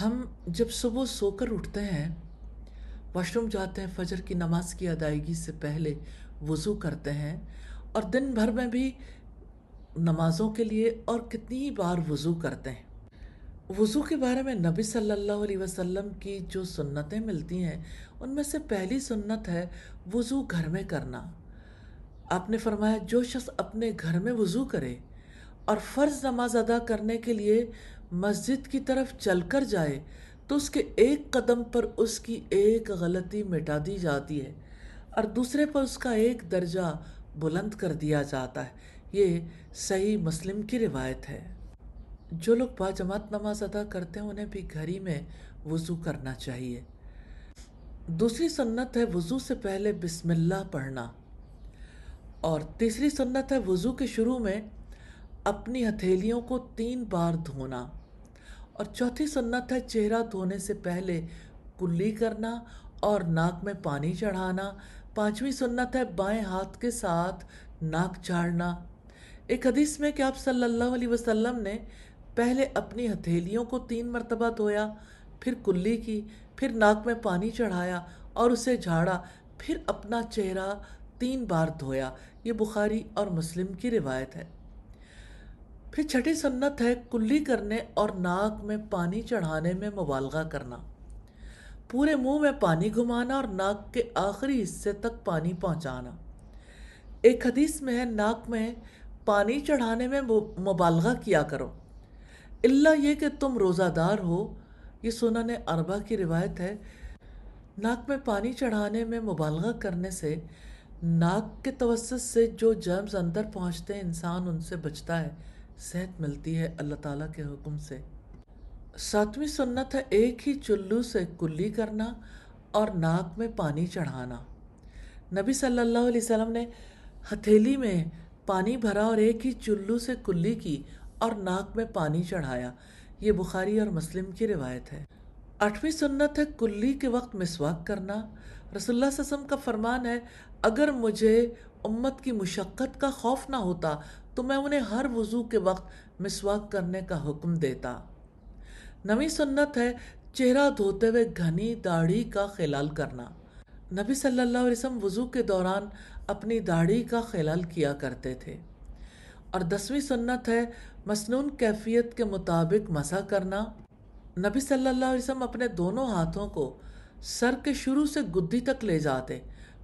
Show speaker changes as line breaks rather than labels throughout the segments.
ہم جب صبح سو کر اٹھتے ہیں واش روم جاتے ہیں، فجر کی نماز کی ادائیگی سے پہلے وضو کرتے ہیں اور دن بھر میں بھی نمازوں کے لیے اور کتنی بار وضو کرتے ہیں۔ وضو کے بارے میں نبی صلی اللہ علیہ وسلم کی جو سنتیں ملتی ہیں، ان میں سے پہلی سنت ہے وضو گھر میں کرنا۔ آپ نے فرمایا، جو شخص اپنے گھر میں وضو کرے اور فرض نماز ادا کرنے کے لیے مسجد کی طرف چل کر جائے تو اس کے ایک قدم پر اس کی ایک غلطی مٹا دی جاتی ہے اور دوسرے پر اس کا ایک درجہ بلند کر دیا جاتا ہے۔ یہ صحیح مسلم کی روایت ہے۔ جو لوگ با جماعت نماز ادا کرتے ہیں، انہیں بھی گھر ہی میں وضو کرنا چاہیے۔ دوسری سنت ہے وضو سے پہلے بسم اللہ پڑھنا۔ اور تیسری سنت ہے وضو کے شروع میں اپنی ہتھیلیوں کو تین بار دھونا۔ اور چوتھی سنت ہے چہرہ دھونے سے پہلے کلی کرنا اور ناک میں پانی چڑھانا۔ پانچویں سنت ہے بائیں ہاتھ کے ساتھ ناک چاڑنا ایک حدیث میں کہ آپ صلی اللہ علیہ وسلم نے پہلے اپنی ہتھیلیوں کو تین مرتبہ دھویا، پھر کلی کی، پھر ناک میں پانی چڑھایا اور اسے جھاڑا، پھر اپنا چہرہ تین بار دھویا۔ یہ بخاری اور مسلم کی روایت ہے۔ پھر چھٹی سنت ہے کلی کرنے اور ناک میں پانی چڑھانے میں مبالغہ کرنا۔ پورے منہ میں پانی گھمانا اور ناک کے آخری حصے تک پانی پہنچانا۔ ایک حدیث میں ہے، ناک میں پانی چڑھانے میں مبالغہ کیا کرو۔ اللہ یہ کہ تم روزہ دار ہو، یہ سنن اربا کی روایت ہے۔ ناک میں پانی چڑھانے میں مبالغہ کرنے سے ناک کے توسط سے جو جرمز اندر پہنچتے ہیں، انسان ان سے بچتا ہے۔ صحت ملتی ہے اللہ تعالیٰ کے حکم سے۔ ساتویں سنت ہے ایک ہی چلو سے کلی کرنا اور ناک میں پانی چڑھانا۔ نبی صلی اللہ علیہ وسلم نے ہتھیلی میں پانی بھرا اور ایک ہی چلو سے کلی کی اور ناک میں پانی چڑھایا۔ یہ بخاری اور مسلم کی روایت ہے۔ آٹھویں سنت ہے کلی کے وقت مسواک کرنا۔ رسول اللہ علیہ وسلم کا فرمان ہے، اگر مجھے امت کی مشقت کا خوف نہ ہوتا تو میں انہیں ہر وضو کے وقت مسواک کرنے کا حکم دیتا۔ نویں سنت ہے چہرہ دھوتے ہوئے گھنی داڑھی کا خلال کرنا۔ نبی صلی اللہ علیہ وسلم وضو کے دوران اپنی داڑھی کا خلال کیا کرتے تھے۔ اور دسویں سنت ہے مسنون کیفیت کے مطابق مسا کرنا۔ نبی صلی اللہ علیہ وسلم اپنے دونوں ہاتھوں کو سر کے شروع سے گدی تک لے جاتے،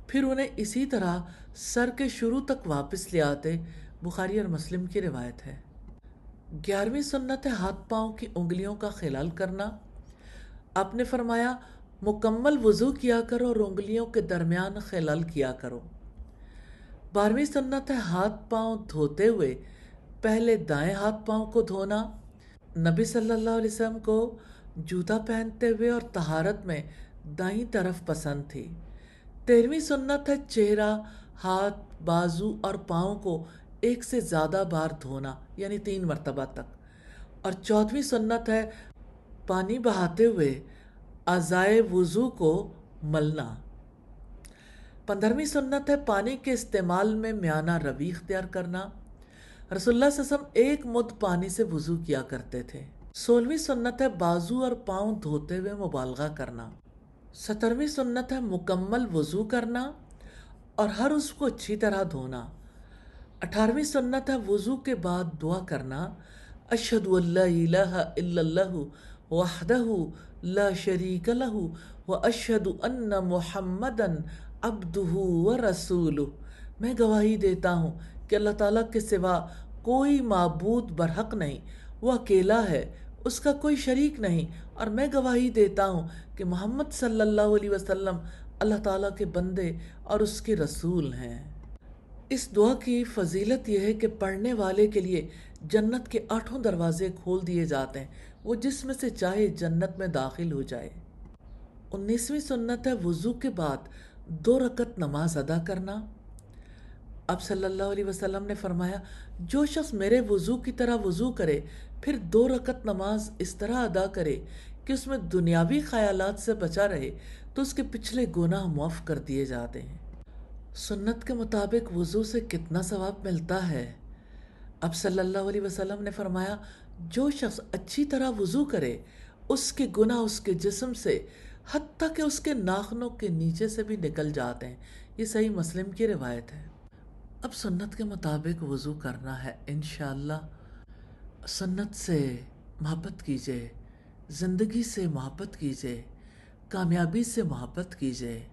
پھر انہیں اسی طرح سر کے شروع تک واپس لے آتے، بخاری اور مسلم کی روایت ہے۔ گیارہویں سنت ہے ہاتھ پاؤں کی انگلیوں کا خلال کرنا، آپ نے فرمایا، مکمل وضو کیا کرو اور انگلیوں کے درمیان خلال کیا کرو۔ بارہویں سنت ہے ہاتھ پاؤں دھوتے ہوئے پہلے دائیں ہاتھ پاؤں کو دھونا، نبی صلی اللہ علیہ وسلم کو جوتا پہنتے ہوئے اور تہارت میں دائیں طرف پسند تھی۔ تیرہویں سنت ہے چہرہ، ہاتھ، بازو اور پاؤں کو ایک سے زیادہ بار دھونا یعنی تین مرتبہ تک۔ اور چودھویں سنت ہے پانی بہاتے ہوئے ازائے وضو کو ملنا۔ پندرہویں سنت ہے پانی کے استعمال میں میانہ روی اختیار کرنا۔ رسول اللہ علیہ وسلم ایک مد پانی سے وضو کیا کرتے تھے۔ سولہویں سنت ہے بازو اور پاؤں دھوتے ہوئے مبالغہ کرنا۔ سترویں سنت ہے، مکمل وضو کرنا اور ہر اس کو اچھی طرح دھونا۔ اٹھارہویں سنت ہے، وضو کے بعد دعا کرنا۔ اشہد اللہ الہ الا اللہ وحدہ لا شریک لہ و اشہد ان محمد عبدہ و رسولہ میں گواہی دیتا ہوں کہ اللہ تعالیٰ کے سوا کوئی معبود برحق نہیں، وہ اکیلا ہے اس کا کوئی شریک نہیں۔ اور میں گواہی دیتا ہوں کہ محمد صلی اللہ علیہ وسلم اللہ تعالیٰ کے بندے اور اس کے رسول ہیں۔ اس دعا کی فضیلت یہ ہے کہ پڑھنے والے کے لیے جنت کے آٹھوں دروازے کھول دیے جاتے ہیں۔ وہ جس میں سے چاہے جنت میں داخل ہو جائے۔ انیسویں سنت ہے وضو کے بعد دو رکت نماز ادا کرنا۔ اب صلی اللہ علیہ وسلم نے فرمایا، جو شخص میرے وضو کی طرح وضو کرے، پھر دو رکت نماز اس طرح ادا کرے کہ اس میں دنیاوی خیالات سے بچا رہے، تو اس کے پچھلے گناہ معاف کر دیے جاتے ہیں۔ سنت کے مطابق وضو سے کتنا ثواب ملتا ہے؟ اب صلی اللہ علیہ وسلم نے فرمایا، جو شخص اچھی طرح وضو کرے، اس کے گناہ اس کے جسم سے، حتیٰ کہ اس کے ناخنوں کے نیچے سے بھی نکل جاتے ہیں۔ یہ صحیح مسلم کی روایت ہے۔ اب سنت کے مطابق وضو کرنا ہے، انشاءاللہ۔ سنت سے محبت کیجیے، زندگی سے محبت کیجیے، کامیابی سے محبت کیجیے۔